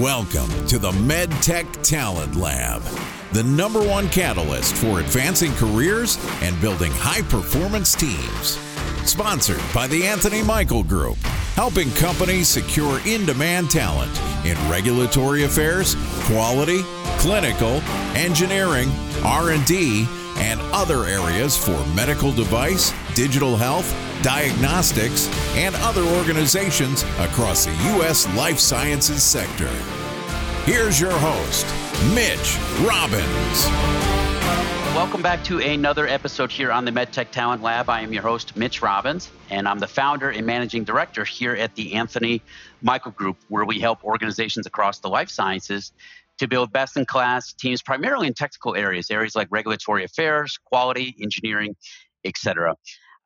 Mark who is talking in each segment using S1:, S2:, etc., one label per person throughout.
S1: Welcome to the MedTech Talent Lab, the number one catalyst for advancing careers and building high performance teams. Sponsored by the Anthony Michael Group, helping companies secure in-demand talent in regulatory affairs, quality, clinical, engineering, R&D, and other areas for medical device, digital health, diagnostics, and other organizations across the U.S. life sciences sector. Here's your host, Mitch Robbins.
S2: Welcome back to another episode here on the MedTech Talent Lab. I am your host, Mitch Robbins, and I'm the founder and managing director here at the Anthony Michael Group, where we help organizations across the life sciences to build best in class teams, primarily in technical areas, areas like regulatory affairs, quality, engineering, etc.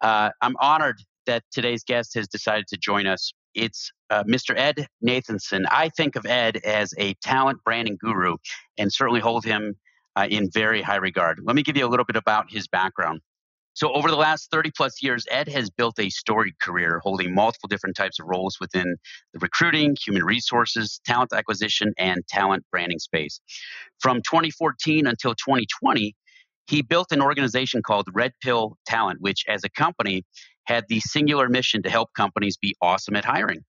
S2: Uh, I'm honored that today's guest has decided to join us. It's uh, Mr. Ed Nathanson. I think of Ed as a talent branding guru and certainly hold him uh, in very high regard. Let me give you a little bit about his background. So, over the last 30 plus years, Ed has built a storied career holding multiple different types of roles within the recruiting, human resources, talent acquisition, and talent branding space. From 2014 until 2020, he built an organization called Red Pill Talent, which as a company had the singular mission to help companies be awesome at hiring.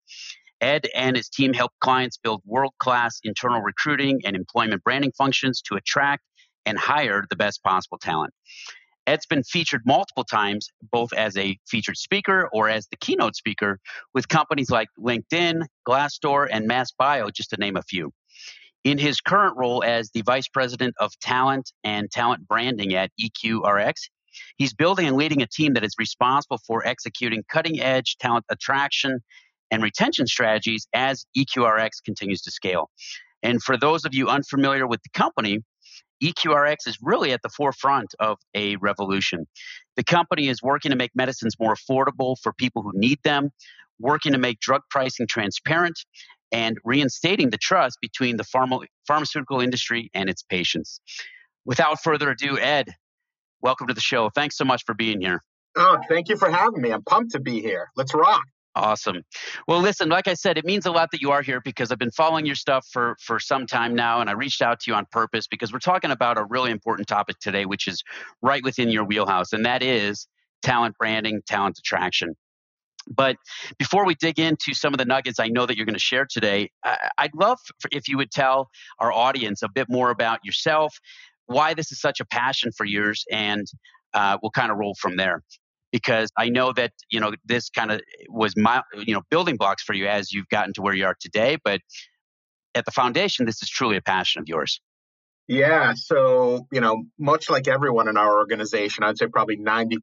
S2: Ed and his team help clients build world class internal recruiting and employment branding functions to attract and hire the best possible talent. Ed's been featured multiple times, both as a featured speaker or as the keynote speaker with companies like LinkedIn, Glassdoor, and MassBio, just to name a few. In his current role as the Vice President of Talent and Talent Branding at EQRX, he's building and leading a team that is responsible for executing cutting edge talent attraction and retention strategies as EQRX continues to scale. And for those of you unfamiliar with the company, EQRX is really at the forefront of a revolution. The company is working to make medicines more affordable for people who need them, working to make drug pricing transparent, and reinstating the trust between the pharma- pharmaceutical industry and its patients. Without further ado, Ed, welcome to the show. Thanks so much for being here.
S3: Oh, thank you for having me. I'm pumped to be here. Let's rock.
S2: Awesome. Well, listen, like I said, it means a lot that you are here because I've been following your stuff for for some time now and I reached out to you on purpose because we're talking about a really important topic today which is right within your wheelhouse and that is talent branding, talent attraction. But before we dig into some of the nuggets I know that you're going to share today, I'd love if you would tell our audience a bit more about yourself, why this is such a passion for yours, and uh, we'll kind of roll from there. Because I know that you know this kind of was my you know building blocks for you as you've gotten to where you are today. But at the foundation, this is truly a passion of yours.
S3: Yeah. So, you know, much like everyone in our organization, I'd say probably 90%,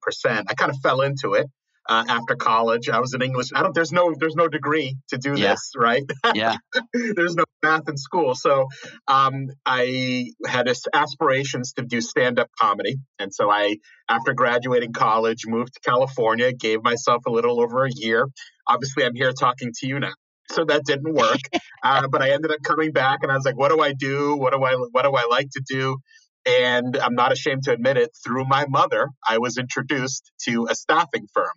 S3: I kind of fell into it uh, after college. I was in English. I don't. There's no. There's no degree to do yeah. this, right?
S2: Yeah.
S3: there's no math in school, so um, I had aspirations to do stand-up comedy, and so I, after graduating college, moved to California. Gave myself a little over a year. Obviously, I'm here talking to you now. So that didn't work, uh, but I ended up coming back, and I was like, "What do I do? What do I? What do I like to do?" And I'm not ashamed to admit it, through my mother, I was introduced to a staffing firm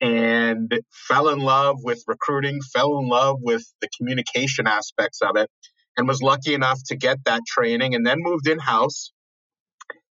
S3: and fell in love with recruiting, fell in love with the communication aspects of it, and was lucky enough to get that training and then moved in house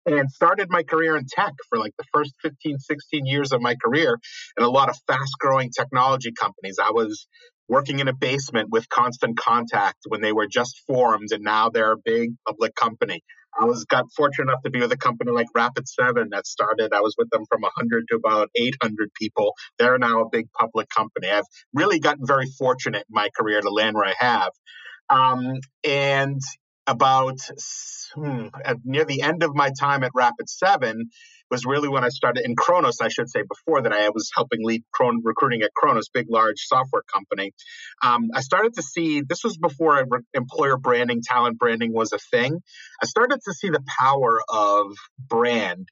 S3: and started my career in tech for like the first 15, 16 years of my career in a lot of fast growing technology companies. I was working in a basement with constant contact when they were just formed and now they're a big public company. I was got fortunate enough to be with a company like Rapid Seven that started. I was with them from 100 to about 800 people. They're now a big public company. I've really gotten very fortunate in my career to land where I have. Um, and about hmm, near the end of my time at Rapid Seven, was really when I started in Kronos, I should say, before that I was helping lead Chron- recruiting at Kronos, big, large software company. Um, I started to see, this was before re- employer branding, talent branding was a thing. I started to see the power of brand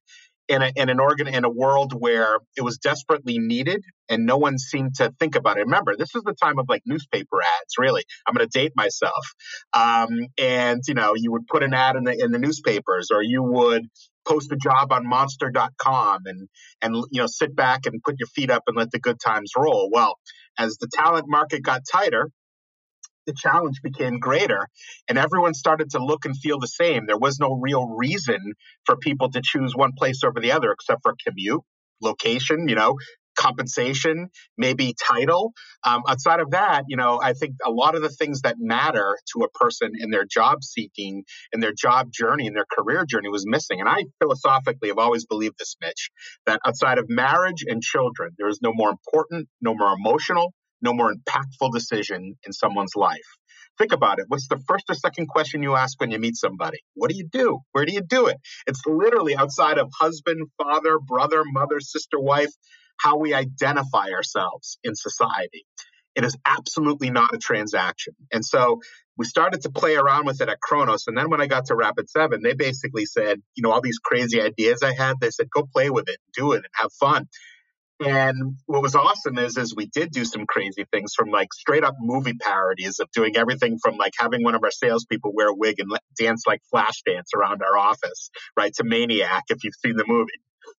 S3: in, a, in an organ in a world where it was desperately needed and no one seemed to think about it. Remember, this is the time of like newspaper ads. Really, I'm going to date myself. Um, and you know, you would put an ad in the in the newspapers, or you would post a job on monster.com and and you know sit back and put your feet up and let the good times roll well as the talent market got tighter the challenge became greater and everyone started to look and feel the same. There was no real reason for people to choose one place over the other except for commute, location, you know, compensation, maybe title. Um, outside of that, you know, I think a lot of the things that matter to a person in their job seeking, in their job journey, in their career journey was missing. And I philosophically have always believed this, Mitch, that outside of marriage and children, there is no more important, no more emotional, no more impactful decision in someone's life. Think about it. What's the first or second question you ask when you meet somebody? What do you do? Where do you do it? It's literally outside of husband, father, brother, mother, sister, wife how we identify ourselves in society. It is absolutely not a transaction. And so we started to play around with it at Kronos. And then when I got to Rapid 7, they basically said, you know, all these crazy ideas I had, they said, go play with it, do it, and have fun. And what was awesome is, is we did do some crazy things from like straight up movie parodies of doing everything from like having one of our salespeople wear a wig and dance like Flashdance around our office, right? To Maniac, if you've seen the movie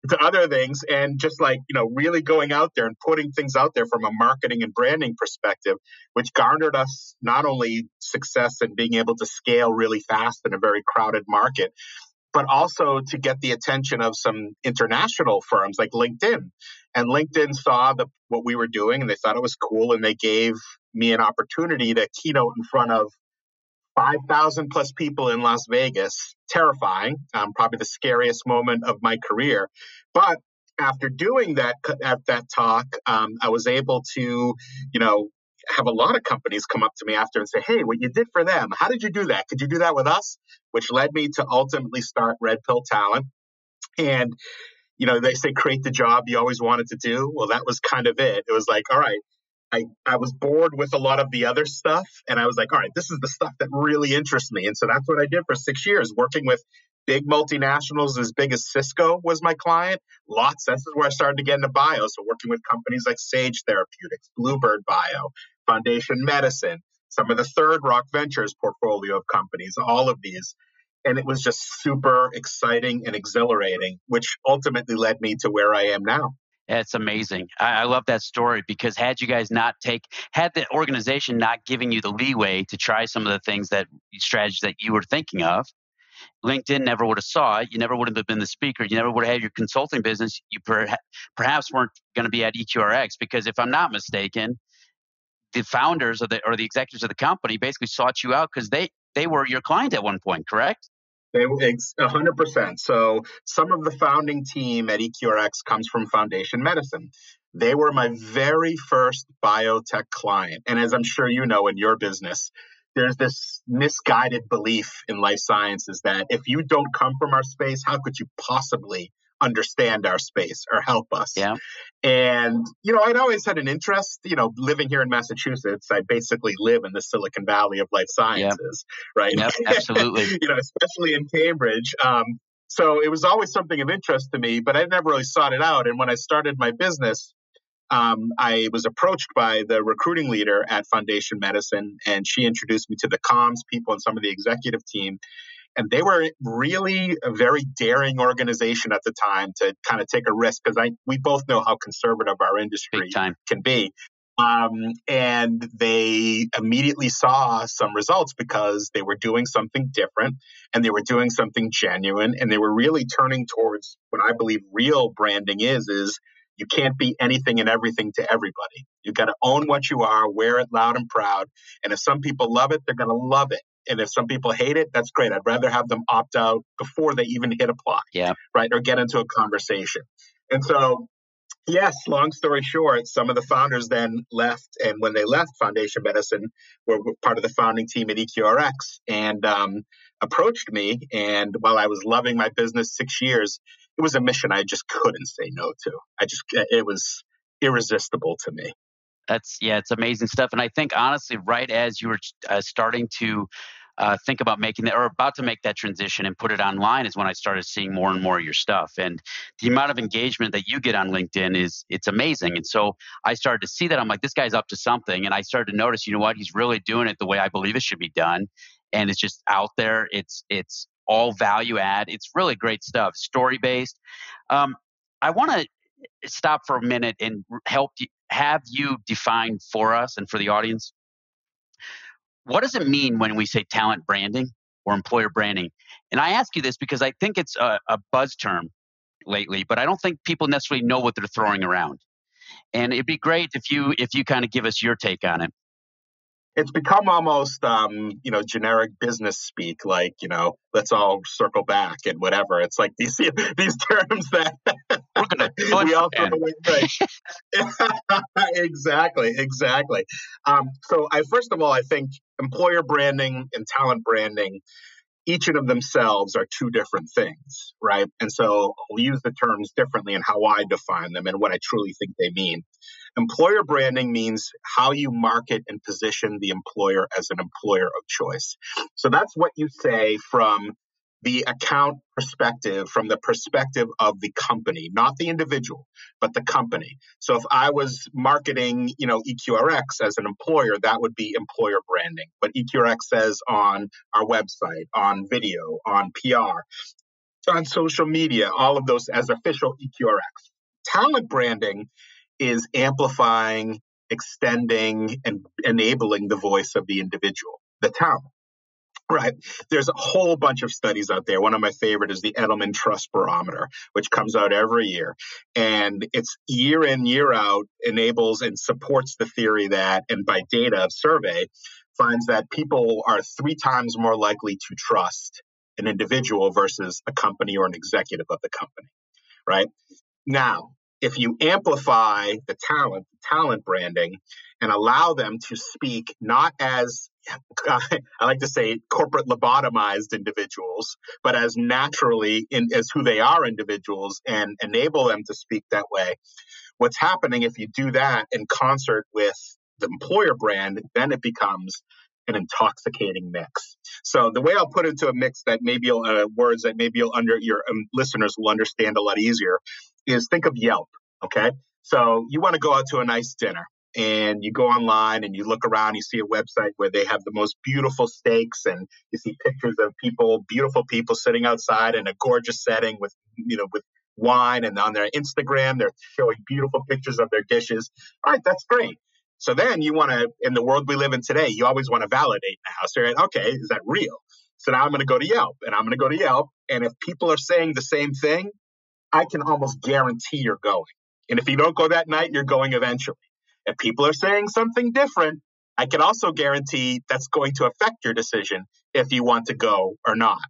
S3: to other things and just like you know really going out there and putting things out there from a marketing and branding perspective which garnered us not only success and being able to scale really fast in a very crowded market but also to get the attention of some international firms like linkedin. And linkedin saw the, what we were doing and they thought it was cool and they gave me an opportunity to keynote in front of 5,000 plus people in Las Vegas. Terrifying, um, probably the scariest moment of my career. But after doing that at that talk, um, I was able to, you know, have a lot of companies come up to me after and say, "Hey, what you did for them? How did you do that? Could you do that with us?" Which led me to ultimately start Red Pill Talent. And you know, they say create the job you always wanted to do. Well, that was kind of it. It was like, all right, I, I was bored with a lot of the other stuff. And I was like, all right, this is the stuff that really interests me. And so that's what I did for six years, working with big multinationals as big as Cisco was my client. Lots. This is where I started to get into bio. So working with companies like Sage Therapeutics, Bluebird Bio, Foundation Medicine, some of the Third Rock Ventures portfolio of companies, all of these. And it was just super exciting and exhilarating, which ultimately led me to where I am now.
S2: It's amazing. I, I, love that story because had you guys not take, had the organization not giving you the leeway to try some of the things that strategies that you were thinking of, LinkedIn never would have saw it. You never would have been the speaker. You never would have had your consulting business. You per, perhaps weren't going to be at EQRX because if I'm not mistaken, the founders of the or the executives of the company basically sought you out because they they were your client at one point, correct?
S3: They, 100%. So some of the founding team at EQRX comes from Foundation Medicine. They were my very first biotech client. And as I'm sure you know in your business, there's this misguided belief in life sciences that if you don't come from our space, how could you possibly understand our space or help us.
S2: Yeah.
S3: And, you know, I'd always had an interest, you know, living here in Massachusetts, I basically live in the Silicon Valley of life sciences, right?
S2: Yep, absolutely.
S3: you know, especially in Cambridge. Um, so it was always something of interest to me, but I never really sought it out. And when I started my business, um, I was approached by the recruiting leader at Foundation Medicine, and she introduced me to the comms people and some of the executive team and they were really a very daring organization at the time to kind of take a risk because I we both know how conservative our industry can be. Um, and they immediately saw some results because they were doing something different and they were doing something genuine and they were really turning towards what I believe real branding is is you can't be anything and everything to everybody. You've got to own what you are, wear it loud and proud. And if some people love it, they're going to love it. And if some people hate it, that's great. I'd rather have them opt out before they even hit apply.
S2: Yeah.
S3: Right. Or get into a conversation. And so, yes, long story short, some of the founders then left. And when they left Foundation Medicine, were part of the founding team at EQRX and um, approached me. And while I was loving my business six years, it was a mission I just couldn't say no to. I just, it was irresistible to me
S2: that's yeah it's amazing stuff and i think honestly right as you were uh, starting to uh, think about making that or about to make that transition and put it online is when I started seeing more and more of your stuff. And the amount of engagement that you get on LinkedIn is it's amazing. And so I started to see that I'm like, this guy's up to something. And I started to notice, you know what, he's really doing it the way I believe it should be done. And it's just out there. It's it's all value add. It's really great stuff, story based. Um, I want to stop for a minute and help you, have you define for us and for the audience what does it mean when we say talent branding or employer branding? And I ask you this because I think it's a, a buzz term lately, but I don't think people necessarily know what they're throwing around. And it'd be great if you if you kind of give us your take on it
S3: it's become almost um, you know generic business speak like you know let's all circle back and whatever. It's like these these terms that
S2: we're gonna we also
S3: exactly exactly. Um, so i first of all i think employer branding and talent branding each of themselves are two different things right and so i'll use the terms differently and how i define them and what i truly think they mean Employer branding means how you market and position the employer as an employer of choice. So that's what you say from the account perspective from the perspective of the company, not the individual, but the company. So if I was marketing, you know, EQRX as an employer, that would be employer branding. But EQRX says on our website, on video, on PR, on social media, all of those as official EQRX. Talent branding is amplifying, extending, and enabling the voice of the individual, the talent. Right. There's a whole bunch of studies out there. One of my favorite is the Edelman Trust Barometer, which comes out every year. And it's year in, year out, enables and supports the theory that, and by data survey, finds that people are three times more likely to trust an individual versus a company or an executive of the company. Right. Now, if you amplify the talent, talent branding, and allow them to speak not as I like to say corporate lobotomized individuals, but as naturally in, as who they are individuals and enable them to speak that way. What's happening if you do that in concert with the employer brand, then it becomes an intoxicating mix. So the way I'll put it into a mix that maybe uh, words that maybe under your um, listeners will understand a lot easier is think of Yelp. Okay. So you want to go out to a nice dinner and you go online and you look around, you see a website where they have the most beautiful steaks and you see pictures of people, beautiful people sitting outside in a gorgeous setting with, you know, with wine and on their Instagram, they're showing beautiful pictures of their dishes. All right. That's great. So then you want to, in the world we live in today, you always want to validate now. So you're like, okay, is that real? So now I'm going to go to Yelp and I'm going to go to Yelp. And if people are saying the same thing, I can almost guarantee you're going. And if you don't go that night, you're going eventually. If people are saying something different, I can also guarantee that's going to affect your decision if you want to go or not.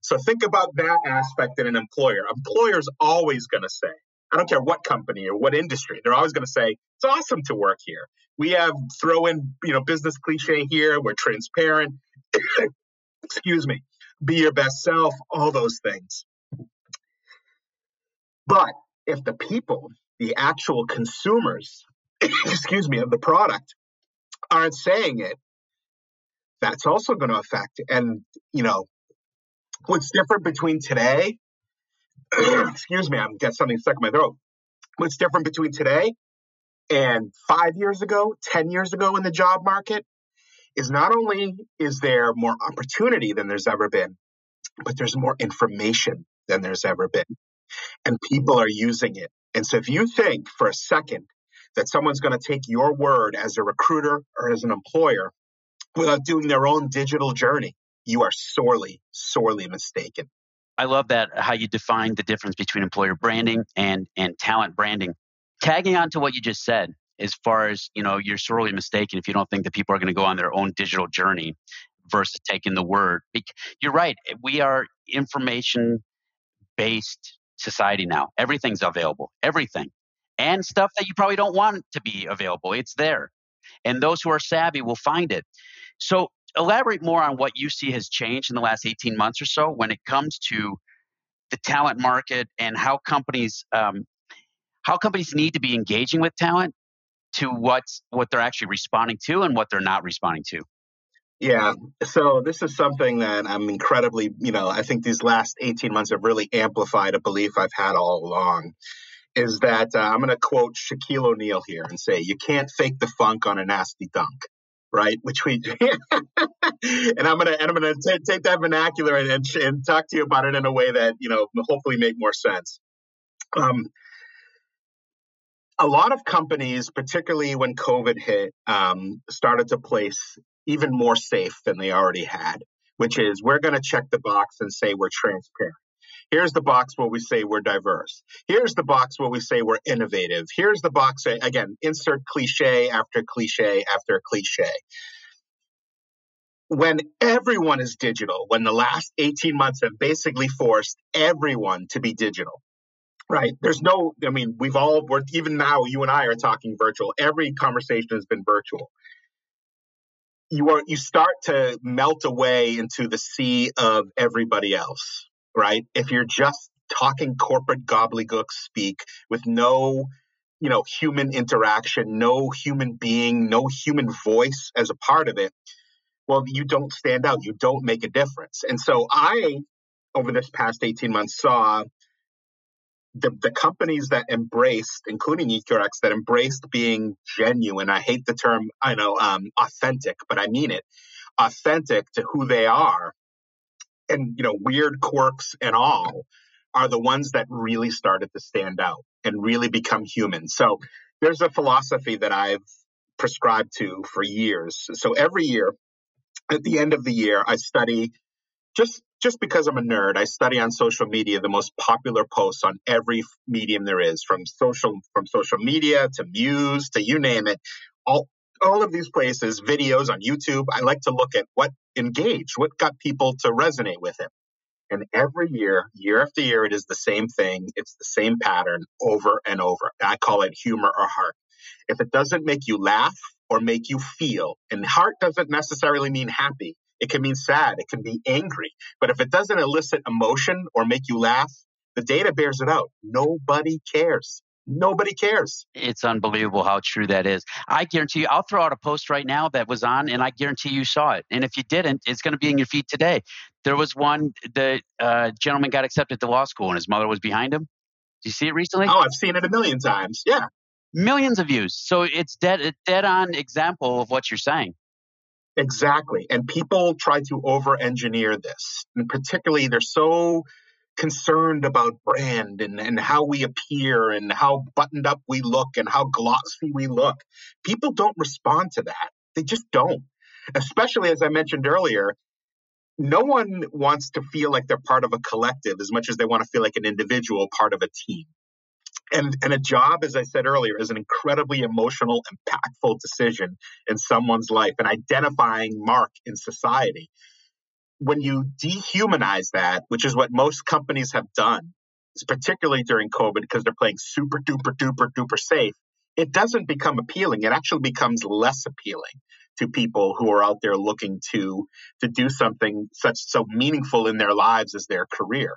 S3: So think about that aspect in an employer. Employer's always going to say, I don't care what company or what industry, they're always going to say, it's awesome to work here. We have throw in, you know, business cliche here. We're transparent. Excuse me. Be your best self, all those things. But if the people the actual consumers, excuse me, of the product aren't saying it, that's also going to affect. And, you know, what's different between today, excuse me, I'm got something stuck in my throat. What's different between today and five years ago, 10 years ago in the job market is not only is there more opportunity than there's ever been, but there's more information than there's ever been. And people are using it and so if you think for a second that someone's going to take your word as a recruiter or as an employer without doing their own digital journey, you are sorely, sorely mistaken.
S2: I love that uh, how you define the difference between employer branding and and talent branding. Tagging on to what you just said, as far as you know, you're sorely mistaken if you don't think that people are going to go on their own digital journey versus taking the word. You're right. Eh, we are information based society now. Everything's available, everything. And stuff that you probably don't want to be available, it's there. And those who are savvy will find it. So, elaborate more on what you see has changed in the last 18 months or so when it comes to the talent market and how companies um, how companies need to be engaging with talent to what's what they're actually responding to and what they're not responding to.
S3: Yeah. So this is something that I'm incredibly, you know, I think these last 18 months have really amplified a belief I've had all along. Is that uh, I'm going to quote Shaquille O'Neal here and say, you can't fake the funk on a nasty dunk. Right, which we, and I'm gonna and I'm gonna t- take that vernacular and, and, and talk to you about it in a way that you know hopefully make more sense. Um, a lot of companies, particularly when COVID hit, um, started to place even more safe than they already had, which is we're going to check the box and say we're transparent. Here's the box where we say we're diverse. Here's the box where we say we're innovative. Here's the box, again, insert cliche after cliche after cliche. When everyone is digital, when the last 18 months have basically forced everyone to be digital, right? There's no, I mean, we've all, we're, even now, you and I are talking virtual. Every conversation has been virtual you are you start to melt away into the sea of everybody else right? If you're just talking corporate gobbledygook speak with no you know human interaction no human being no human voice as a part of it well you don't stand out. You don't make a difference. And so i over this past 18 months saw the, the companies that embraced including EQRX that embraced being genuine. I hate the term i know um, authentic but i mean it. Authentic to who they are and you know weird quirks and all are the ones that really started to stand out and really become human. So there's a philosophy that I've prescribed to for years. So every year at the end of the year I study just just because I'm a nerd, I study on social media the most popular posts on every medium there is, from social from social media to Muse to you name it. All all of these places, videos on YouTube, I like to look at what engaged, what got people to resonate with him. And every year, year after year, it is the same thing. It's the same pattern over and over. I call it humor or heart. If it doesn't make you laugh or make you feel, and heart doesn't necessarily mean happy, it can mean sad, it can be angry. But if it doesn't elicit emotion or make you laugh, the data bears it out. Nobody cares. Nobody cares.
S2: It's unbelievable how true that is. I guarantee you, I'll throw out a post right now that was on, and I guarantee you saw it. And if you didn't, it's going to be in your feed today. There was one, the uh, gentleman got accepted to law school, and his mother was behind him. Did you see it recently?
S3: Oh, I've seen it a million times. Yeah.
S2: Millions of views. So it's dead, dead on example of what you're saying.
S3: Exactly. And people try to over engineer this. And particularly, they're so concerned about brand and, and how we appear and how buttoned up we look and how glossy we look. People don't respond to that. They just don't. Especially as I mentioned earlier, no one wants to feel like they're part of a collective as much as they want to feel like an individual part of a team. And, and a job, as I said earlier, is an incredibly emotional, impactful decision in someone's life, an identifying mark in society when you dehumanize that, which is what most companies have done, particularly during COVID, because they're playing super duper duper duper safe, it doesn't become appealing. It actually becomes less appealing to people who are out there looking to to do something such so meaningful in their lives as their career.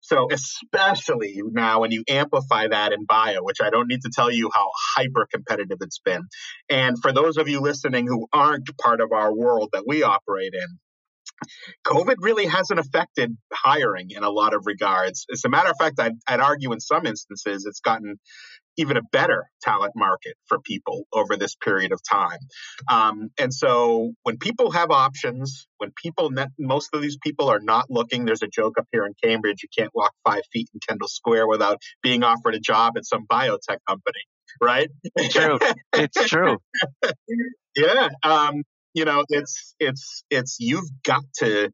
S3: So especially now when you amplify that in bio, which I don't need to tell you how hyper competitive it's been. And for those of you listening who aren't part of our world that we operate in, COVID really hasn't affected hiring in a lot of regards. As a matter of fact, I'd, I'd, argue in some instances it's gotten even a better talent market for people over this period of time. Um, and so when people have options, when people, most of these people are not looking, there's a joke up here in Cambridge you can't walk five feet in Kendall Square without being offered a job at some biotech company, right?
S2: True. It's true.
S3: yeah. Um, you know, it's it's it's you've got to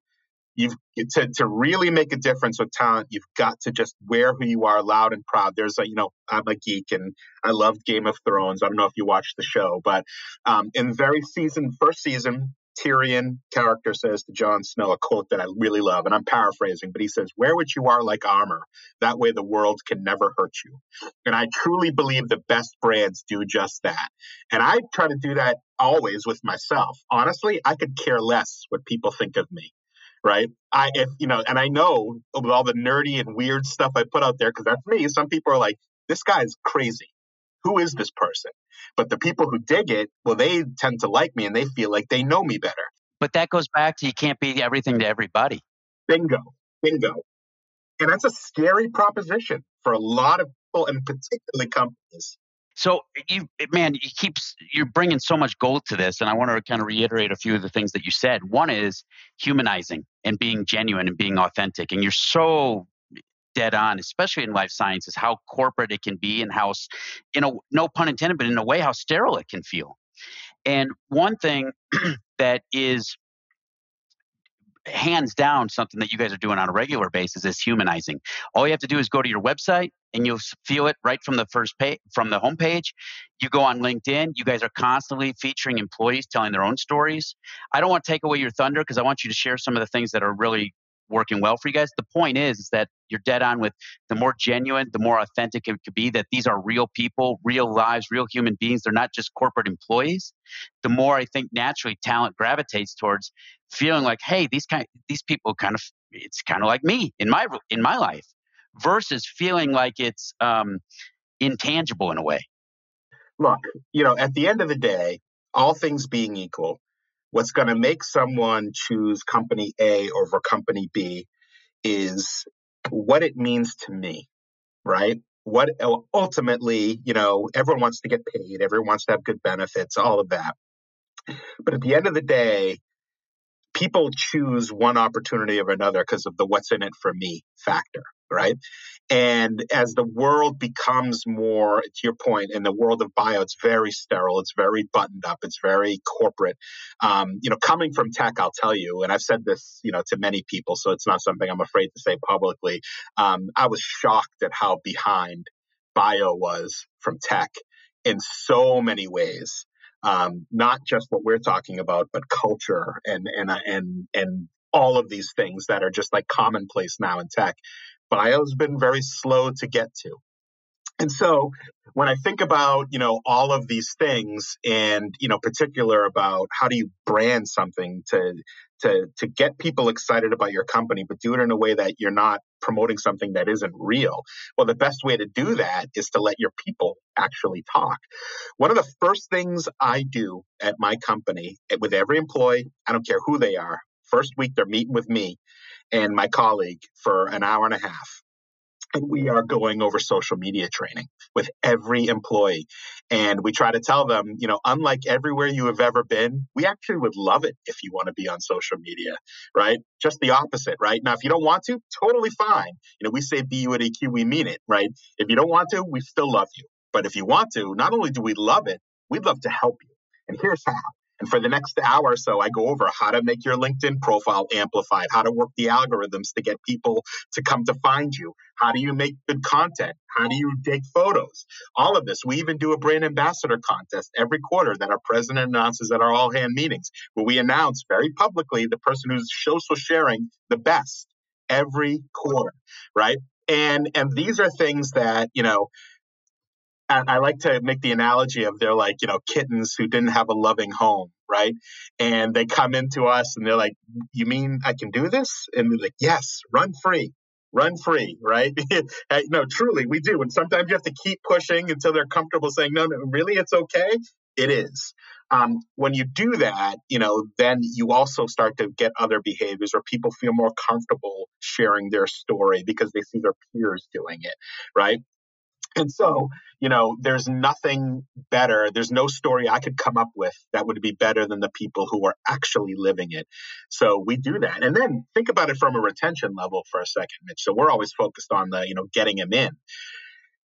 S3: you've to to really make a difference with talent. You've got to just wear who you are, loud and proud. There's a you know I'm a geek and I loved Game of Thrones. I don't know if you watched the show, but um, in very season first season, Tyrion character says to Jon Snow a quote that I really love, and I'm paraphrasing, but he says, Wear what you are like armor. That way the world can never hurt you. And I truly believe the best brands do just that. And I try to do that always with myself. Honestly, I could care less what people think of me. Right. I, if, you know, and I know with all the nerdy and weird stuff I put out there, because that's me, some people are like, this guy's crazy who is this person? But the people who dig it, well, they tend to like me and they feel like they know me better.
S2: But that goes back to you can't be everything to everybody.
S3: Bingo, bingo. And that's a scary proposition for a lot of people and particularly companies.
S2: So you, man, you keep you're bringing so much gold to this, and I want to kind of reiterate a few of the things that you said. One is humanizing and being genuine and being authentic, and you're so dead on, especially in life sciences, how corporate it can be and how, you know, no pun intended, but in a way, how sterile it can feel. And one thing that is hands down something that you guys are doing on a regular basis is humanizing. All you have to do is go to your website and you'll feel it right from the first page from the homepage. You go on LinkedIn, you guys are constantly featuring employees telling their own stories. I don't want to take away your thunder because I want you to share some of the things that are really working well for you guys. The point is, is that you're dead on with the more genuine, the more authentic it could be that these are real people, real lives, real human beings. They're not just corporate employees. The more I think naturally talent gravitates towards feeling like, hey, these kind these people kind of it's kind of like me in my in my life versus feeling like it's um, intangible in a way.
S3: Look, you know, at the end of the day, all things being equal, What's going to make someone choose company A over company B is what it means to me, right? What ultimately, you know, everyone wants to get paid, everyone wants to have good benefits, all of that. But at the end of the day, people choose one opportunity over another because of the what's in it for me factor, right? And as the world becomes more, to your point, in the world of bio, it's very sterile, it's very buttoned up, it's very corporate. Um, you know, coming from tech, I'll tell you, and I've said this, you know, to many people, so it's not something I'm afraid to say publicly. Um, I was shocked at how behind bio was from tech in so many ways. Um, not just what we're talking about, but culture and and and and all of these things that are just like commonplace now in tech bio's been very slow to get to. And so when I think about, you know, all of these things and, you know, particular about how do you brand something to to to get people excited about your company, but do it in a way that you're not promoting something that isn't real. Well, the best way to do that is to let your people actually talk. One of the first things I do at my company eh, with every employee, I don't care who they are, first week they're meeting with me and my colleague for an hour and a half. And we are going over social media training with every employee. And we try to tell them, you know, unlike everywhere you have ever been, we actually would love it if you want to be on social media, right? Just the opposite, right? Now, if you don't want to, totally fine. You know, we say be you at EQ, we mean it, right? If you don't want to, we still love you. But if you want to, not only do we love it, we'd love to help you. And here's how. And for the next hour or so, I go over how to make your LinkedIn profile amplified, how to work the algorithms to get people to come to find you. How do you make good content? How do you take photos? All of this. We even do a brand ambassador contest every quarter that our president announces at our all hand meetings, where we announce very publicly the person who's social sharing the best every quarter, right? And and these are things that, you know, I like to make the analogy of they're like, you know, kittens who didn't have a loving home, right? And they come into us and they're like, you mean I can do this? And we're like, yes, run free, run free, right? no, truly, we do. And sometimes you have to keep pushing until they're comfortable saying, no, no, really, it's okay. It is. Um, when you do that, you know, then you also start to get other behaviors where people feel more comfortable sharing their story because they see their peers doing it, right? And so, you know, there's nothing better. There's no story I could come up with that would be better than the people who are actually living it. So we do that. And then think about it from a retention level for a second, Mitch. So we're always focused on the, you know, getting him in.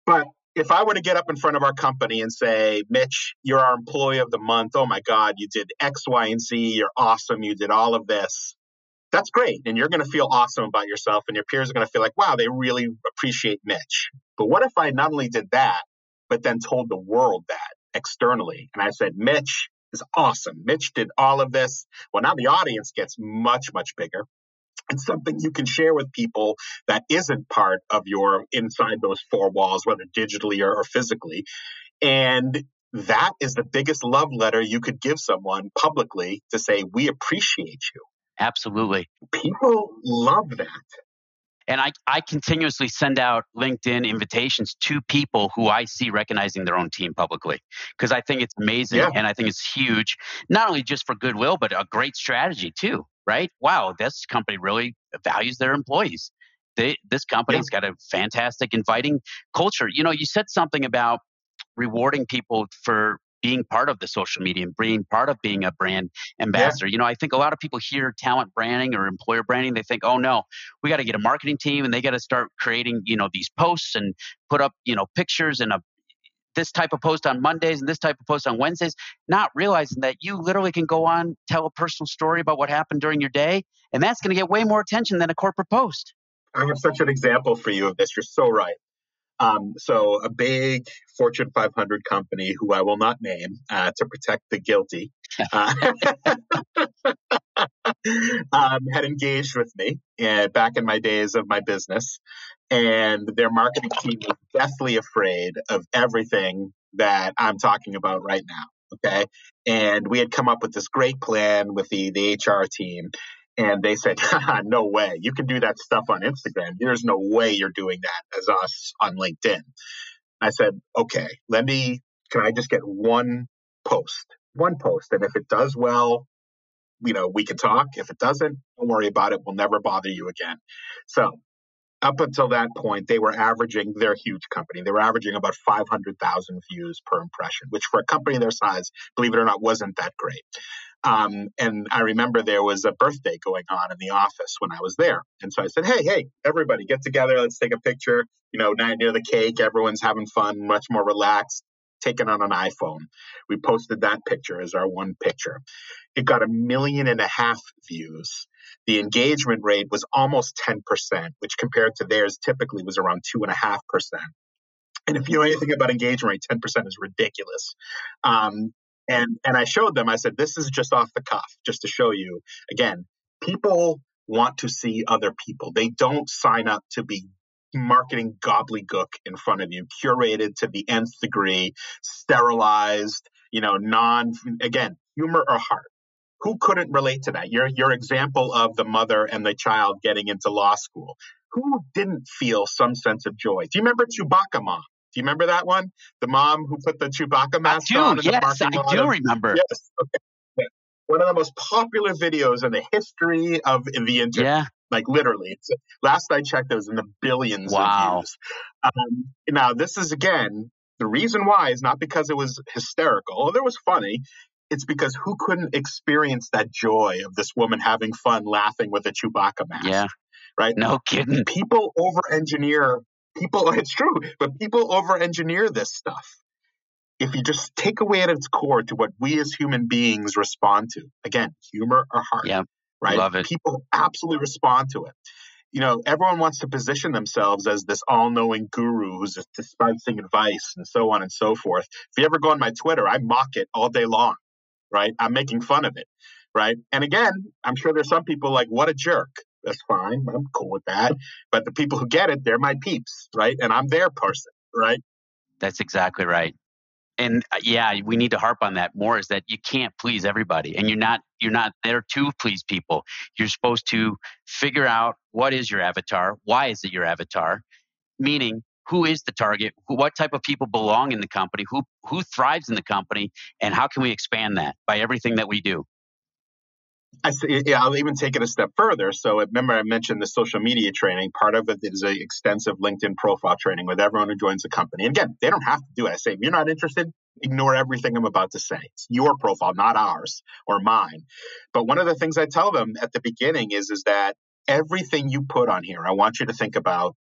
S3: But if I were to get up in front of our company and say, Mitch, you're our employee of the month. Oh my God, you did X, Y, and Z. You're awesome. You did all of this that's great. And you're going to feel awesome about yourself, and your peers are going to feel like, wow, they really appreciate Mitch. But what if I not only did that, but then told the world that externally? And I said, Mitch is awesome. Mitch did all of this. Well, now the audience gets much, much bigger. And something you can share with people that isn't part of your inside those four walls, whether digitally or, or physically. And that is the biggest love letter you could give someone publicly to say, We appreciate you.
S2: Absolutely.
S3: People love that.
S2: And I, I continuously send out LinkedIn invitations to people who I see recognizing their own team publicly because I think it's amazing yeah. and I think it's huge, not only just for goodwill, but a great strategy too, right? Wow, this company really values their employees. They, this company's yeah. got a fantastic inviting culture. You know, you said something about rewarding people for being part of the social media and being part of being a brand ambassador. Yeah. You know, I think a lot of people hear talent branding or employer branding, they think, oh no, we got to get a marketing team and they got to start creating, you know, these posts and put up, you know, pictures and a this type of post on Mondays and this type of post on Wednesdays, not realizing that you literally can go on, tell a personal story about what happened during your day, and that's going to get way more attention than a corporate post.
S3: I have such an example for you of this. You're so right. Um, so, a big Fortune 500 company who I will not name uh, to protect the guilty uh, um, had engaged with me uh, back in my days of my business. And their marketing team was deathly afraid of everything that I'm talking about right now. Okay. And we had come up with this great plan with the, the HR team. And they said, no way. You can do that stuff on Instagram. There's no way you're doing that as us on LinkedIn. I said, okay, let me, can I just get one post? One post. And if it does well, you know, we can talk. If it doesn't, don't worry about it. We'll never bother you again. So up until that point, they were averaging, they're huge company. They were averaging about 500,000 views per impression, which for a company their size, believe it or not, wasn't that great. Um, and I remember there was a birthday going on in the office when I was there. And so I said, Hey, hey, everybody get together. Let's take a picture. You know, night near the cake, everyone's having fun, much more relaxed, taken on an iPhone. We posted that picture as our one picture. It got a million and a half views. The engagement rate was almost 10%, which compared to theirs typically was around 2.5%. And if you know anything about engagement rate, 10% is ridiculous. Um, and and I showed them. I said, "This is just off the cuff, just to show you." Again, people want to see other people. They don't sign up to be marketing gobbledygook in front of you, curated to the nth degree, sterilized. You know, non again, humor or heart. Who couldn't relate to that? Your your example of the mother and the child getting into law school. Who didn't feel some sense of joy? Do you remember Chewbacca Mom? Do you remember that one? The mom who put the Chewbacca mask
S2: do,
S3: on in
S2: yes,
S3: the
S2: I
S3: lot.
S2: do remember.
S3: Yes. Okay. Yeah. One of the most popular videos in the history of the internet.
S2: Yeah.
S3: Like literally, last I checked, it was in the billions
S2: Wow.
S3: of views. Um, now, this is again the reason why is not because it was hysterical, although it was funny. It's because who couldn't experience that joy of this woman having fun laughing with a Chewbacca mask?
S2: Yeah.
S3: Right?
S2: No kidding.
S3: people over engineer people it's true but people over engineer this stuff. If you just take away at its core to what we as human beings respond to again humor or heart
S2: Yeah.
S3: right?
S2: love it.
S3: people absolutely respond to it. You know everyone wants to position themselves as this all-knowing guru who's just dispensing advice and so on and so forth. If you ever go on my twitter i mock it all day long right? I'm making fun of it right? And again i'm sure there's some people like what a jerk that's fine. I'm cool with that. But the people who get it, they're my peeps, right? And I'm their person, right?
S2: That's exactly right. And uh, yeah, we need to harp on that more is that you can't please everybody and you're not you're not there to please people. You're supposed to figure out what is your avatar, why is it your avatar? Meaning who is the target? Who, what type of people belong in the company? Who who thrives in the company and how can we expand that by everything that we do?
S3: I see, yeah, I'll even take it a step further. So remember, I mentioned the social media training. Part of it is a extensive LinkedIn profile training with everyone who joins the company. And again, they don't have to do it. I say, if you're not interested, ignore everything I'm about to say. It's your profile, not ours or mine. But one of the things I tell them at the beginning is, is that everything you put on here, I want you to think about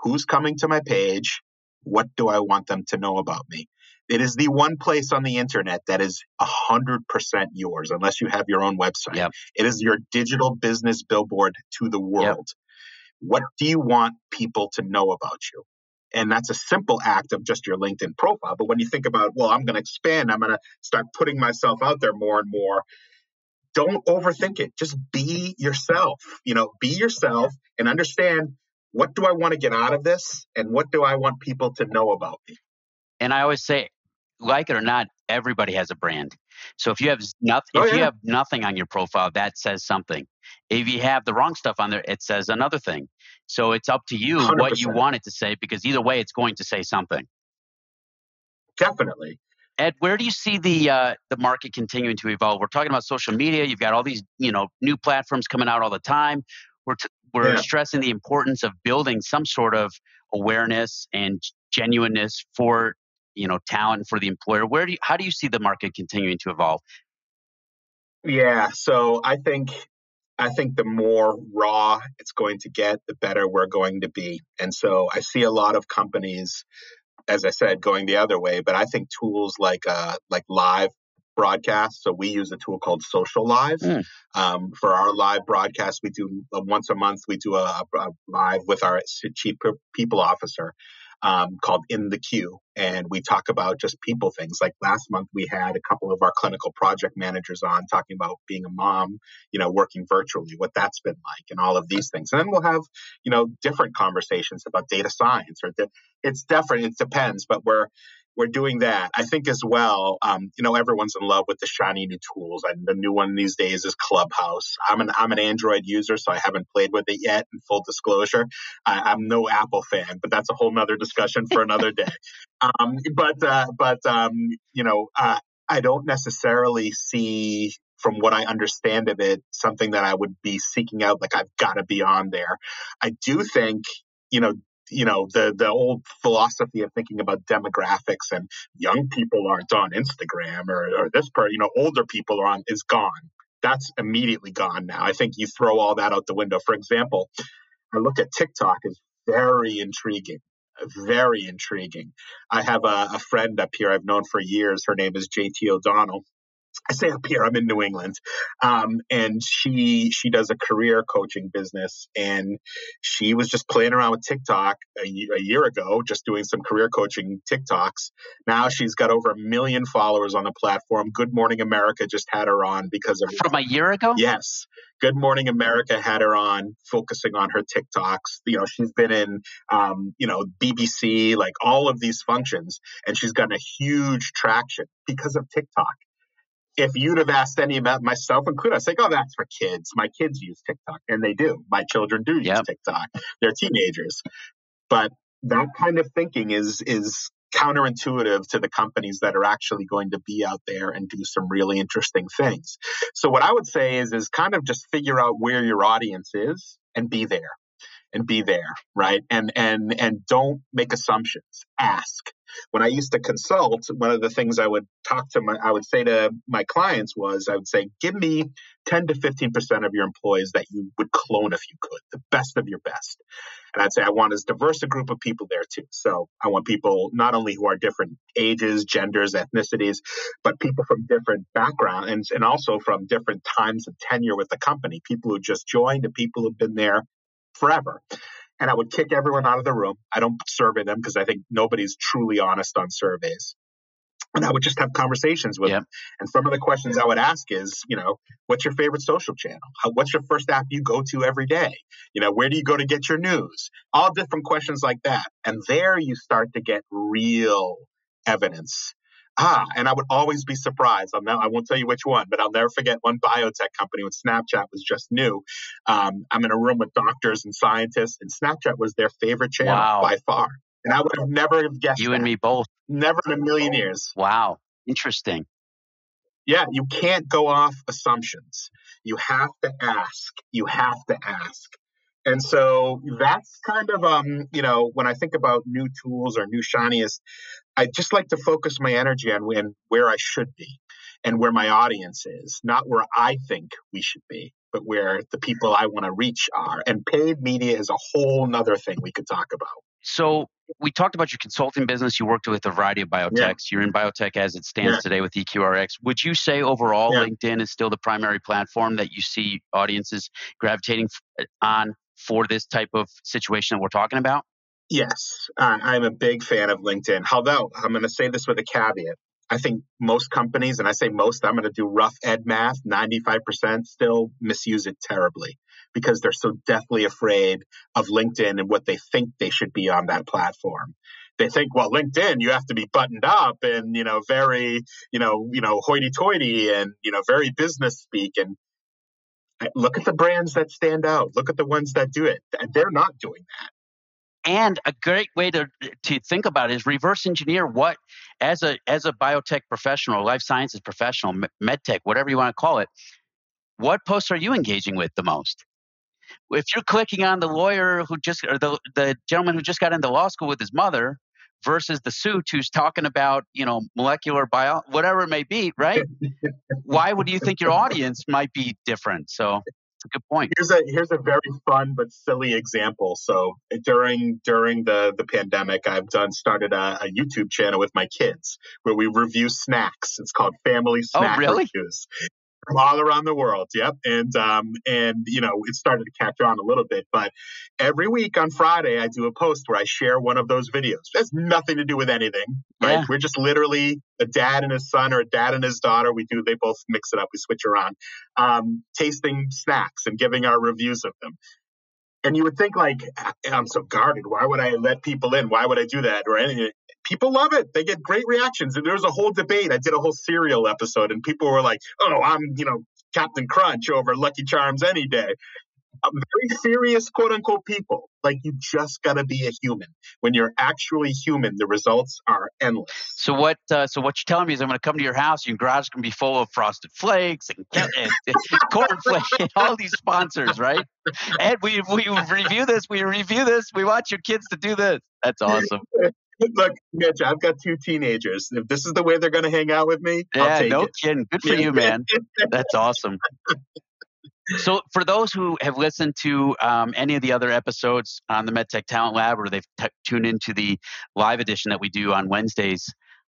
S3: who's coming to my page, what do I want them to know about me? It is the one place on the internet that is 100% yours, unless you have your own website.
S2: Yep.
S3: It is your digital business billboard to the world. What do you want people to know about you? And that's a simple act of just your LinkedIn profile. But when you think about, well, I'm going to expand, I'm going to start putting myself out there more and more. Don't overthink it. Just be yourself. You know, be yourself and understand what do I want to get out of this and what do I want people to know about me.
S2: And I always say, like it or not, everybody has a brand. So if you have nothing,
S3: Oh,
S2: if you have nothing on your profile, that says something. If you have the wrong stuff on there, it says another thing. So it's up to you what you want it to say, because either way, it's going to say something.
S3: Definitely.
S2: Ed, where do you see the uh, the market continuing to evolve? We're talking about social media. You've got all these you know new platforms coming out all the time. We're t- we're
S3: Yeah.
S2: stressing the importance of building some sort of awareness and genuineness for you know talent for the employer. Where do you, how do you see the market continuing to evolve?
S3: Yeah. So I think I think the more raw it's going to get, the better we're going to be. And so I see a lot of companies as I said, going the other way. But I think tools like uh, like live broadcast. So we use a tool called Social Live. Mm. Um, for our live broadcast, we do uh, once a month. We do a, a live with our chief people officer, um, called In the Queue. And we talk about just people things. Like last month, we had a couple of our clinical project managers on talking about being a mom, you know, working virtually, what that's been like, and all of these things. And then we'll have, you know, different conversations about data science or it's different. It depends, but we're, we're doing that. I think as well, um, you know, everyone's in love with the shiny new tools. And the new one these days is Clubhouse. I'm an I'm an Android user, so I haven't played with it yet. In full disclosure, I, am no Apple fan, but that's a whole nother discussion for another day. Um, but uh, but um, you know, uh, I don't necessarily see. From what I understand of it, something that I would be seeking out, like I've got to be on there. I do think you know you know the the old philosophy of thinking about demographics and young people aren't on Instagram or, or this part you know older people are on is gone. That's immediately gone now. I think you throw all that out the window. For example I look at TikTok is very intriguing very intriguing. I have a, a friend up here I've known for years. Her name is JT O'Donnell I say up here, I'm in New England, um, and she she does a career coaching business, and she was just playing around with TikTok a, a, year ago, just doing some career coaching TikToks. Now she's got over a million followers on the platform. Good Morning America just had her on because of
S2: from a year ago.
S3: Yes, Good Morning America had her on, focusing on her TikToks. You know, she's been in, um, you know, BBC, like all of these functions, and she's gotten a huge traction because of TikTok if you'd have asked any about myself included, I'd say, oh, that's for kids. My kids use TikTok, and they do. My children do use yep. TikTok. They're teenagers. But that kind of thinking is is counterintuitive to the companies that are actually going to be out there and do some really interesting things. So what I would say is is kind of just figure out where your audience is and be there. And be there, right? And and and don't make assumptions. Ask when I used to consult, one of the things I would talk to my, I would say to my clients was, I would say, give me 10 to 15% of your employees that you would clone if you could, the best of your best. And I'd say, I want as diverse a group of people there too. So I want people not only who are different ages, genders, ethnicities, but people from different backgrounds and, and also from different times of tenure with the company, people who just joined and people who've been there forever and I would kick everyone out of the room. I don't survey them because I think nobody's truly honest on surveys. And I would just have conversations with yep. them. And some of the questions I would ask is, you know, what's your favorite social channel? How, what's your first app you go to every day? You know, where do you go to get your news? All different questions like that. And there you start to get real evidence ah, and I would always be surprised. I'll I won't tell you which one, but I'll never forget one biotech company when Snapchat was just new. Um, I'm in a room with doctors and scientists, and Snapchat was their favorite channel wow. by far. And I would have never have guessed.
S2: You
S3: that.
S2: and me both.
S3: Never in a million years.
S2: Wow. Interesting.
S3: Yeah, you can't go off assumptions. You have to ask. You have to ask. And so that's kind of um, you know, when I think about new tools or new shiniest, I just like to focus my energy on when where I should be and where my audience is, not where I think we should be, but where the people I want to reach are. And paid media is a whole nother thing we could talk about.
S2: So we talked about your consulting business. You worked with a variety of biotechs. Yeah. You're in biotech as it stands yeah. today with EQRX. Would you say overall yeah. LinkedIn is still the primary platform that you see audiences gravitating on for this type of situation that we're talking about?
S3: Yes, uh, I'm a big fan of LinkedIn. Although I'm going to say this with a caveat. I think most companies, and I say most, I'm going to do rough ed math, 95% still misuse it terribly because they're so deathly afraid of LinkedIn and what they think they should be on that platform. They think, well, LinkedIn, you have to be buttoned up and, you know, very, you know, you know, hoity toity and, you know, very business speak. And look at the brands that stand out. Look at the ones that do it. They're not doing that.
S2: And a great way to to think about it is reverse engineer what as a as a biotech professional, life sciences professional, medtech, whatever you want to call it. What posts are you engaging with the most? If you're clicking on the lawyer who just or the the gentleman who just got into law school with his mother, versus the suit who's talking about you know molecular bio whatever it may be right why would you think your audience might be different so a good point.
S3: Here's a here's a very fun but silly example. So during during the the pandemic, I've done started a, a YouTube channel with my kids where we review snacks. It's called Family
S2: Oh,
S3: Snack
S2: really?
S3: Reviews from all around the world. Yep. And um and you know, it started to catch on a little bit, but every week on Friday I do a post where I share one of those videos. It has nothing to do with anything. Right.
S2: Yeah.
S3: We're just literally a dad and his son or a dad and his daughter. We do they both mix it up, we switch around. Um, tasting snacks and giving our reviews of them. And you would think like I'm so guarded. Why would I let people in? Why would I do that or anything? People love it. They get great reactions. And there was a whole debate. I did a whole cereal episode, and people were like, "Oh, I'm you know Captain Crunch over Lucky Charms any day." Uh, very serious, quote unquote, people. Like you just got to be a human. When you're actually human, the results are endless.
S2: So what? Uh, so what you're telling me is I'm going to come to your house. Your garage to be full of frosted flakes and, and, and cornflakes and all these sponsors, right? And we we review this. We review this. We want your kids to do this. That's awesome.
S3: Look, Mitch, I've got two teenagers. If this is the way they're going to hang out with me, I'll
S2: Yeah, no
S3: it.
S2: kidding. Good for you, man. That's awesome. So, for those who have listened to um, any of the other episodes on the MedTech Talent Lab, or they've t- tuned into the live edition that we do on Wednesdays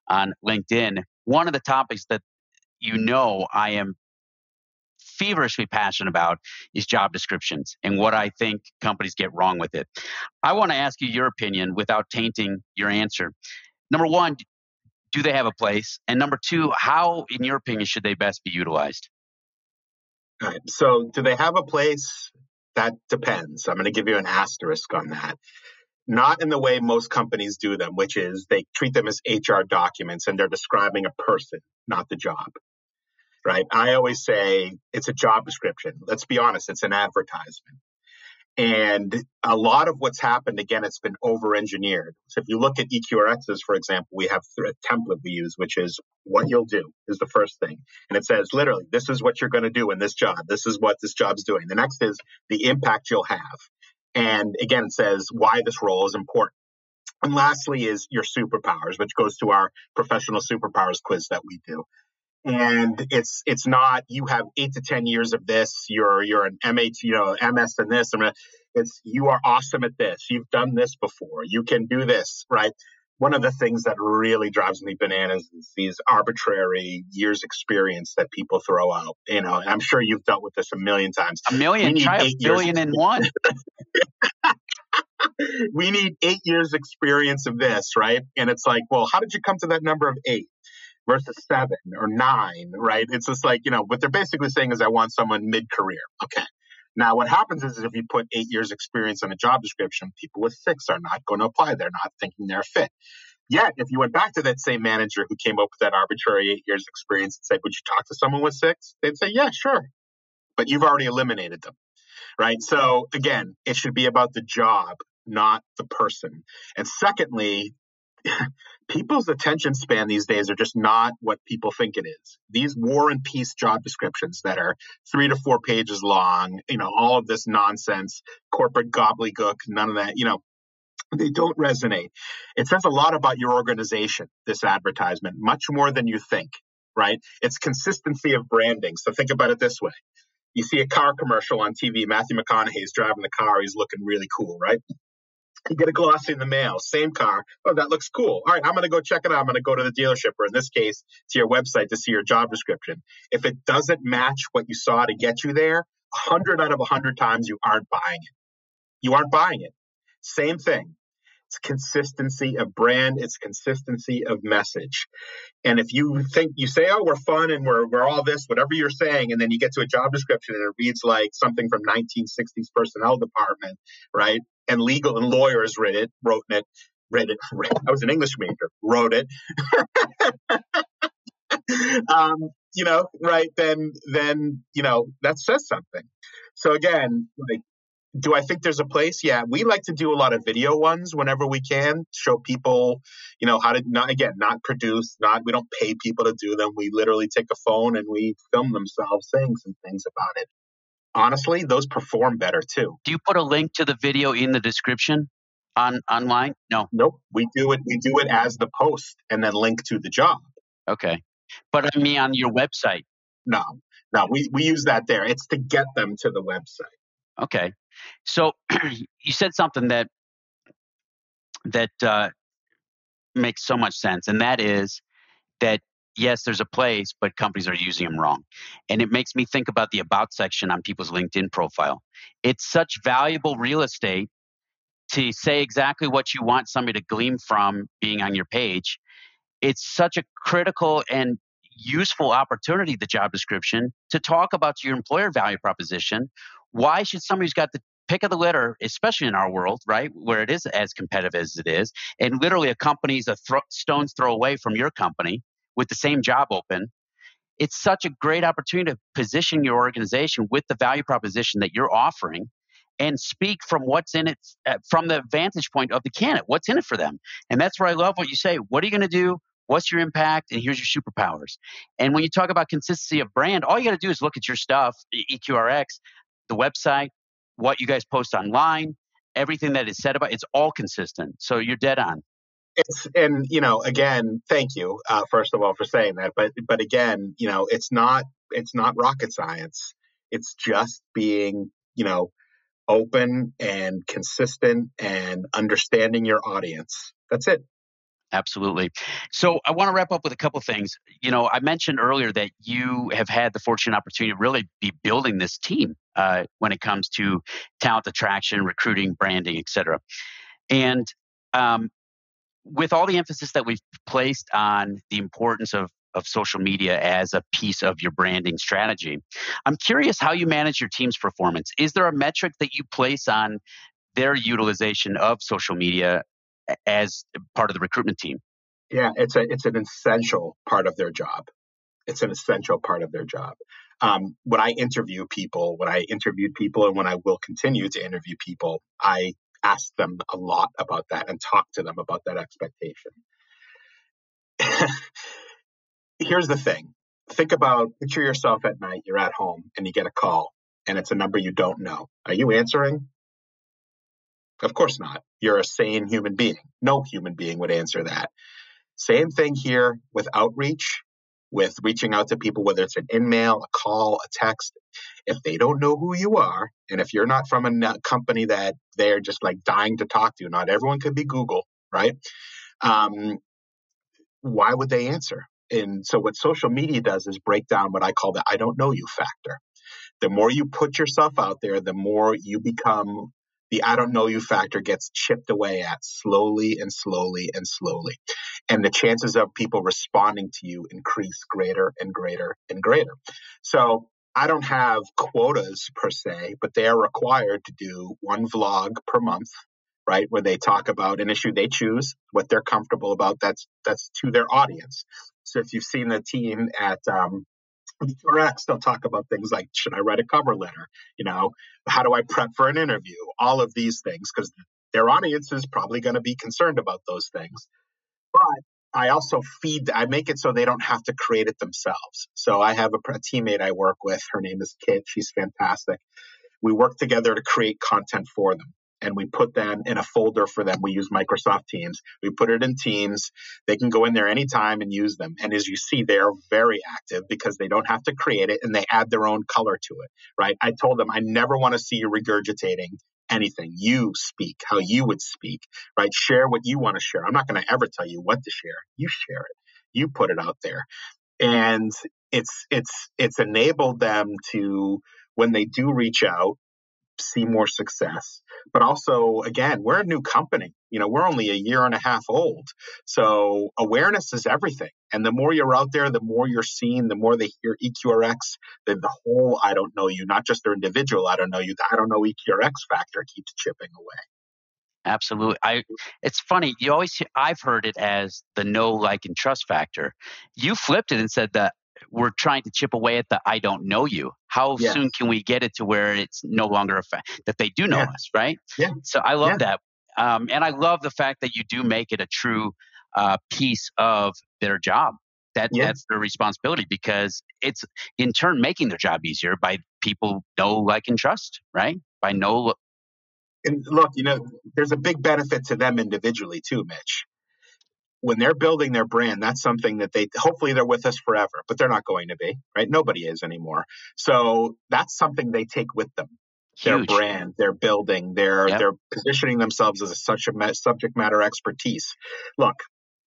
S2: on LinkedIn, one of the topics that you know I am feverishly passionate about is job descriptions and what I think companies get wrong with it. I want to ask you your opinion without tainting your answer. Number one, do they have a place? And number two, how, in your opinion, should they best be utilized?
S3: So, do they have a place? That depends. I'm going to give you an asterisk on that. Not in the way most companies do them, which is they treat them as HR documents and they're describing a person, not the job. Right. I always say it's a job description. Let's be honest, it's an advertisement. And a lot of what's happened, again, it's been over engineered. So if you look at EQRXs, for example, we have a template we use, which is what you'll do is the first thing. And it says literally, this is what you're going to do in this job. This is what this job's doing. The next is the impact you'll have. And again, it says why this role is important. And lastly is your superpowers, which goes to our professional superpowers quiz that we do. And it's it's not you have eight to ten years of this. You're you're an MH, you know, MS in this. and It's you are awesome at this. You've done this before. You can do this, right? One of the things that really drives me bananas is these arbitrary years experience that people throw out. You know, and I'm sure you've dealt with this a million times.
S2: A million, try a billion and one.
S3: we need eight years experience of this, right? And it's like, well, how did you come to that number of eight versus seven or nine, right? It's just like, you know, what they're basically saying is I want someone mid career. Okay. Now, what happens is if you put eight years experience on a job description, people with six are not going to apply. They're not thinking they're fit. Yet, if you went back to that same manager who came up with that arbitrary eight years experience and said, Would you talk to someone with six? They'd say, Yeah, sure. But you've already eliminated them, right? So, again, it should be about the job, not the person. And secondly, people's attention span these days are just not what people think it is. These war and peace job descriptions that are three to four pages long, you know, all of this nonsense, corporate gobbledygook, none of that, you know, they don't resonate. It says a lot about your organization, this advertisement, much more than you think, right? It's consistency of branding. So think about it this way. You see a car commercial on TV, Matthew McConaughey's driving the car, he's looking really cool, right? You get a glossy in the mail, same car. Oh, that looks cool. All right, I'm going to go check it out. I'm going to go to the dealership, or in this case, to your website to see your job description. If it doesn't match what you saw to get you there, 100 out of 100 times you aren't buying it. You aren't buying it. Same thing. It's consistency of brand, it's consistency of message. And if you think you say, oh, we're fun and we're, we're all this, whatever you're saying, and then you get to a job description and it reads like something from 1960s personnel department, right? And legal and lawyers read it, wrote it, read it. I was an English major, wrote it. um, you know, right? Then, then you know that says something. So again, like do I think there's a place? Yeah, we like to do a lot of video ones whenever we can, show people, you know, how to not again, not produce, not we don't pay people to do them. We literally take a phone and we film themselves saying some things about it. Honestly, those perform better too.
S2: Do you put a link to the video in the description on online? No.
S3: Nope. We do it we do it as the post and then link to the job.
S2: Okay. But I mean on your website.
S3: No. No, we, we use that there. It's to get them to the website.
S2: Okay. So you said something that that uh, makes so much sense, and that is that yes, there's a place, but companies are using them wrong. And it makes me think about the about section on people's LinkedIn profile. It's such valuable real estate to say exactly what you want somebody to glean from being on your page. It's such a critical and useful opportunity, the job description, to talk about your employer value proposition. Why should somebody who's got the pick of the litter, especially in our world, right, where it is as competitive as it is, and literally a company's a thro- stone's throw away from your company with the same job open, it's such a great opportunity to position your organization with the value proposition that you're offering and speak from what's in it uh, from the vantage point of the candidate what's in it for them. And that's where i love what you say what are you going to do? What's your impact? And here's your superpowers. And when you talk about consistency of brand all you got to do is look at your stuff eqrx the website what you guys post online everything that is said about it's all consistent. So you're dead on
S3: it's and you know again thank you uh, first of all for saying that but but again you know it's not it's not rocket science it's just being you know open and consistent and understanding your audience that's it
S2: Absolutely. So I want to wrap up with a couple things. You know, I mentioned earlier that you have had the fortunate opportunity to really be building this team uh, when it comes to talent attraction, recruiting, branding, et cetera. And um, with all the emphasis that we've placed on the importance of of social media as a piece of your branding strategy. I'm curious how you manage your team's performance. Is there a metric that you place on their utilization of social media as part of the recruitment team?
S3: Yeah, it's a it's an essential part of their job. It's an essential part of their job. Um, when I interview people, when I interviewed people, and when I will continue to interview people, I ask them a lot about that and talk to them about that expectation. Here's the thing think about picture yourself at night, you're at home, and you get a call, and it's a number you don't know. Are you answering? Of course not. You're a sane human being. No human being would answer that. Same thing here with outreach with reaching out to people, whether it's an email, a call, a text. If they don't know who you are, and if you're not from a company that they're just like dying to talk to, not everyone could be Google, right? Um, why would they answer? And so, what social media does is break down what I call the I don't know you factor. The more you put yourself out there, the more you become the I don't know you factor gets chipped away at slowly and slowly and slowly. And the chances of people responding to you increase greater and greater and greater. So I don't have quotas per se, but they are required to do one vlog per month, right? Where they talk about an issue they choose, what they're comfortable about. That's that's to their audience. So if you've seen the team at um, Correct. They'll talk about things like should I write a cover letter? You know, how do I prep for an interview? All of these things because their audience is probably going to be concerned about those things. But I also feed, I make it so they don't have to create it themselves. So I have a, a teammate I work with. Her name is Kit. She's fantastic. We work together to create content for them and we put them in a folder for them. We use Microsoft Teams. We put it in Teams. They can go in there anytime and use them. And as you see, they're very active because they don't have to create it and they add their own color to it, right? I told them I never want to see you regurgitating anything. You speak how you would speak, right? Share what you want to share. I'm not going to ever tell you what to share. You share it. You put it out there. And it's it's it's enabled them to when they do reach out see more success. But also, again, we're a new company. You know, we're only a year and a half old. So awareness is everything. And the more you're out there, the more you're seen, the more they hear EQRX, the, the whole I don't know you, not just their individual I don't know you, the I don't know EQRX factor keeps chipping away.
S2: Absolutely. I it's funny, you always I've heard it as the no like and trust factor. You flipped it and said that we're trying to chip away at the I don't know you. How yes. soon can we get it to where it's no longer a fact that they do know yeah. us, right?
S3: Yeah.
S2: So I love yeah. that. Um, and I love the fact that you do make it a true uh, piece of their job. That yeah. that's their responsibility because it's in turn making their job easier by people know, like, and trust, right? By know.
S3: And look, you know, there's a big benefit to them individually too, Mitch when they're building their brand, that's something that they hopefully they're with us forever, but they're not going to be, right? Nobody is anymore. So that's something they take with them.
S2: Huge.
S3: Their brand, their building, their
S2: Yep.
S3: they're positioning themselves as a, such a subject matter expertise. Look,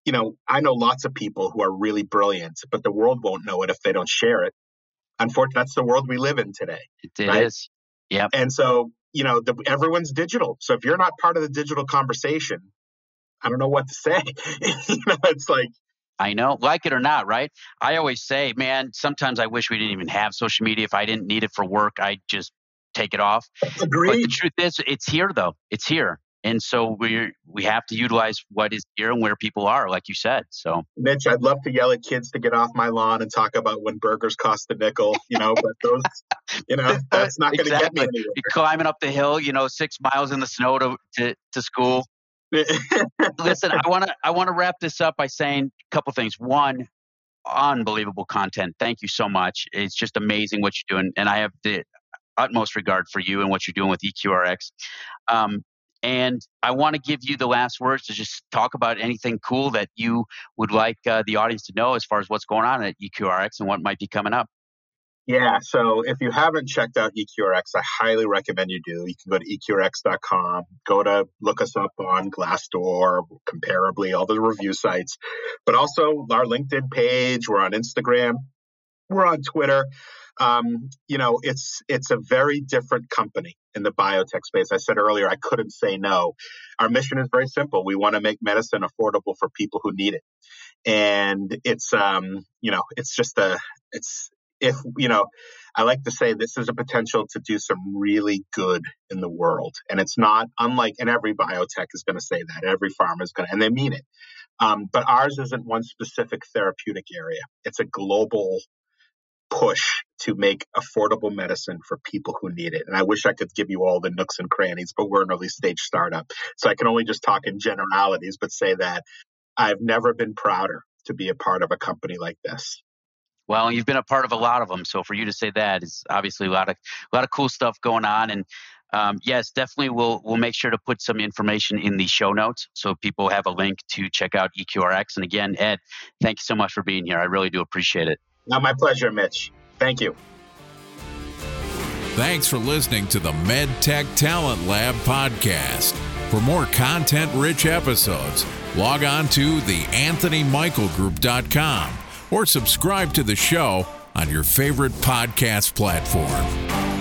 S3: you know, I know lots of people who are really brilliant, but the world won't know it if they don't share it. Unfortunately, that's the world we live in today.
S2: It, it
S3: right?
S2: is. Yep.
S3: And so, you know, the, everyone's digital. So if you're not part of the digital conversation, I don't know what to say. you know, it's like,
S2: I know, like it or not, right? I always say, man, sometimes I wish we didn't even have social media. If I didn't need it for work, I'd just take it off. But the truth is, it's here though. It's here. And so we we have to utilize what is here and where people are, like you said. So
S3: Mitch, I'd love to yell at kids to get off my lawn and talk about when burgers cost a nickel, you know, but those, you know, that's not going to
S2: Exactly.
S3: get me
S2: you're climbing up the hill, you know, six miles in the snow to to, to school. Listen, I want to I want to wrap this up by saying a couple things. One, unbelievable content. Thank you so much. It's just amazing what you're doing, and I have the utmost regard for you and what you're doing with EQRX. Um, and I want to give you the last words to just talk about anything cool that you would like uh, the audience to know as far as what's going on at EQRX and what might be coming up.
S3: Yeah, so if you haven't checked out EQRX, I highly recommend you do. You can go to EQRX.com, go to look us up on Glassdoor, comparably, all the review sites, but also our LinkedIn page. We're on Instagram, we're on Twitter. Um, you know, it's it's a very different company in the biotech space. I said earlier, I couldn't say no. Our mission is very simple. We want to make medicine affordable for people who need it, and it's um, you know, it's just a it's if you know i like to say this is a potential to do some really good in the world. And it's not unlike and every biotech is going to say that. Every pharma is going to and they mean it. Um, but ours isn't one specific therapeutic area. It's a global push to make affordable medicine for people who need it. And i wish i could give you all the nooks and crannies but we're an early stage startup. So i can only just talk in generalities but say that i've never been prouder to be a part of a company like this
S2: Well, you've been a part of a lot of them, so for you to say that is obviously a lot of a lot of cool stuff going on. And um, yes, definitely, we'll we'll make sure to put some information in the show notes so people have a link to check out EQRX. And again, Ed, thank you so much for being here. I really do appreciate it.
S3: Now, my pleasure, Mitch. Thank you.
S1: Thanks for listening to the MedTech Talent Lab podcast. For more content rich episodes, log on to theanthonymichaelgroup.com or subscribe to the show on your favorite podcast platform.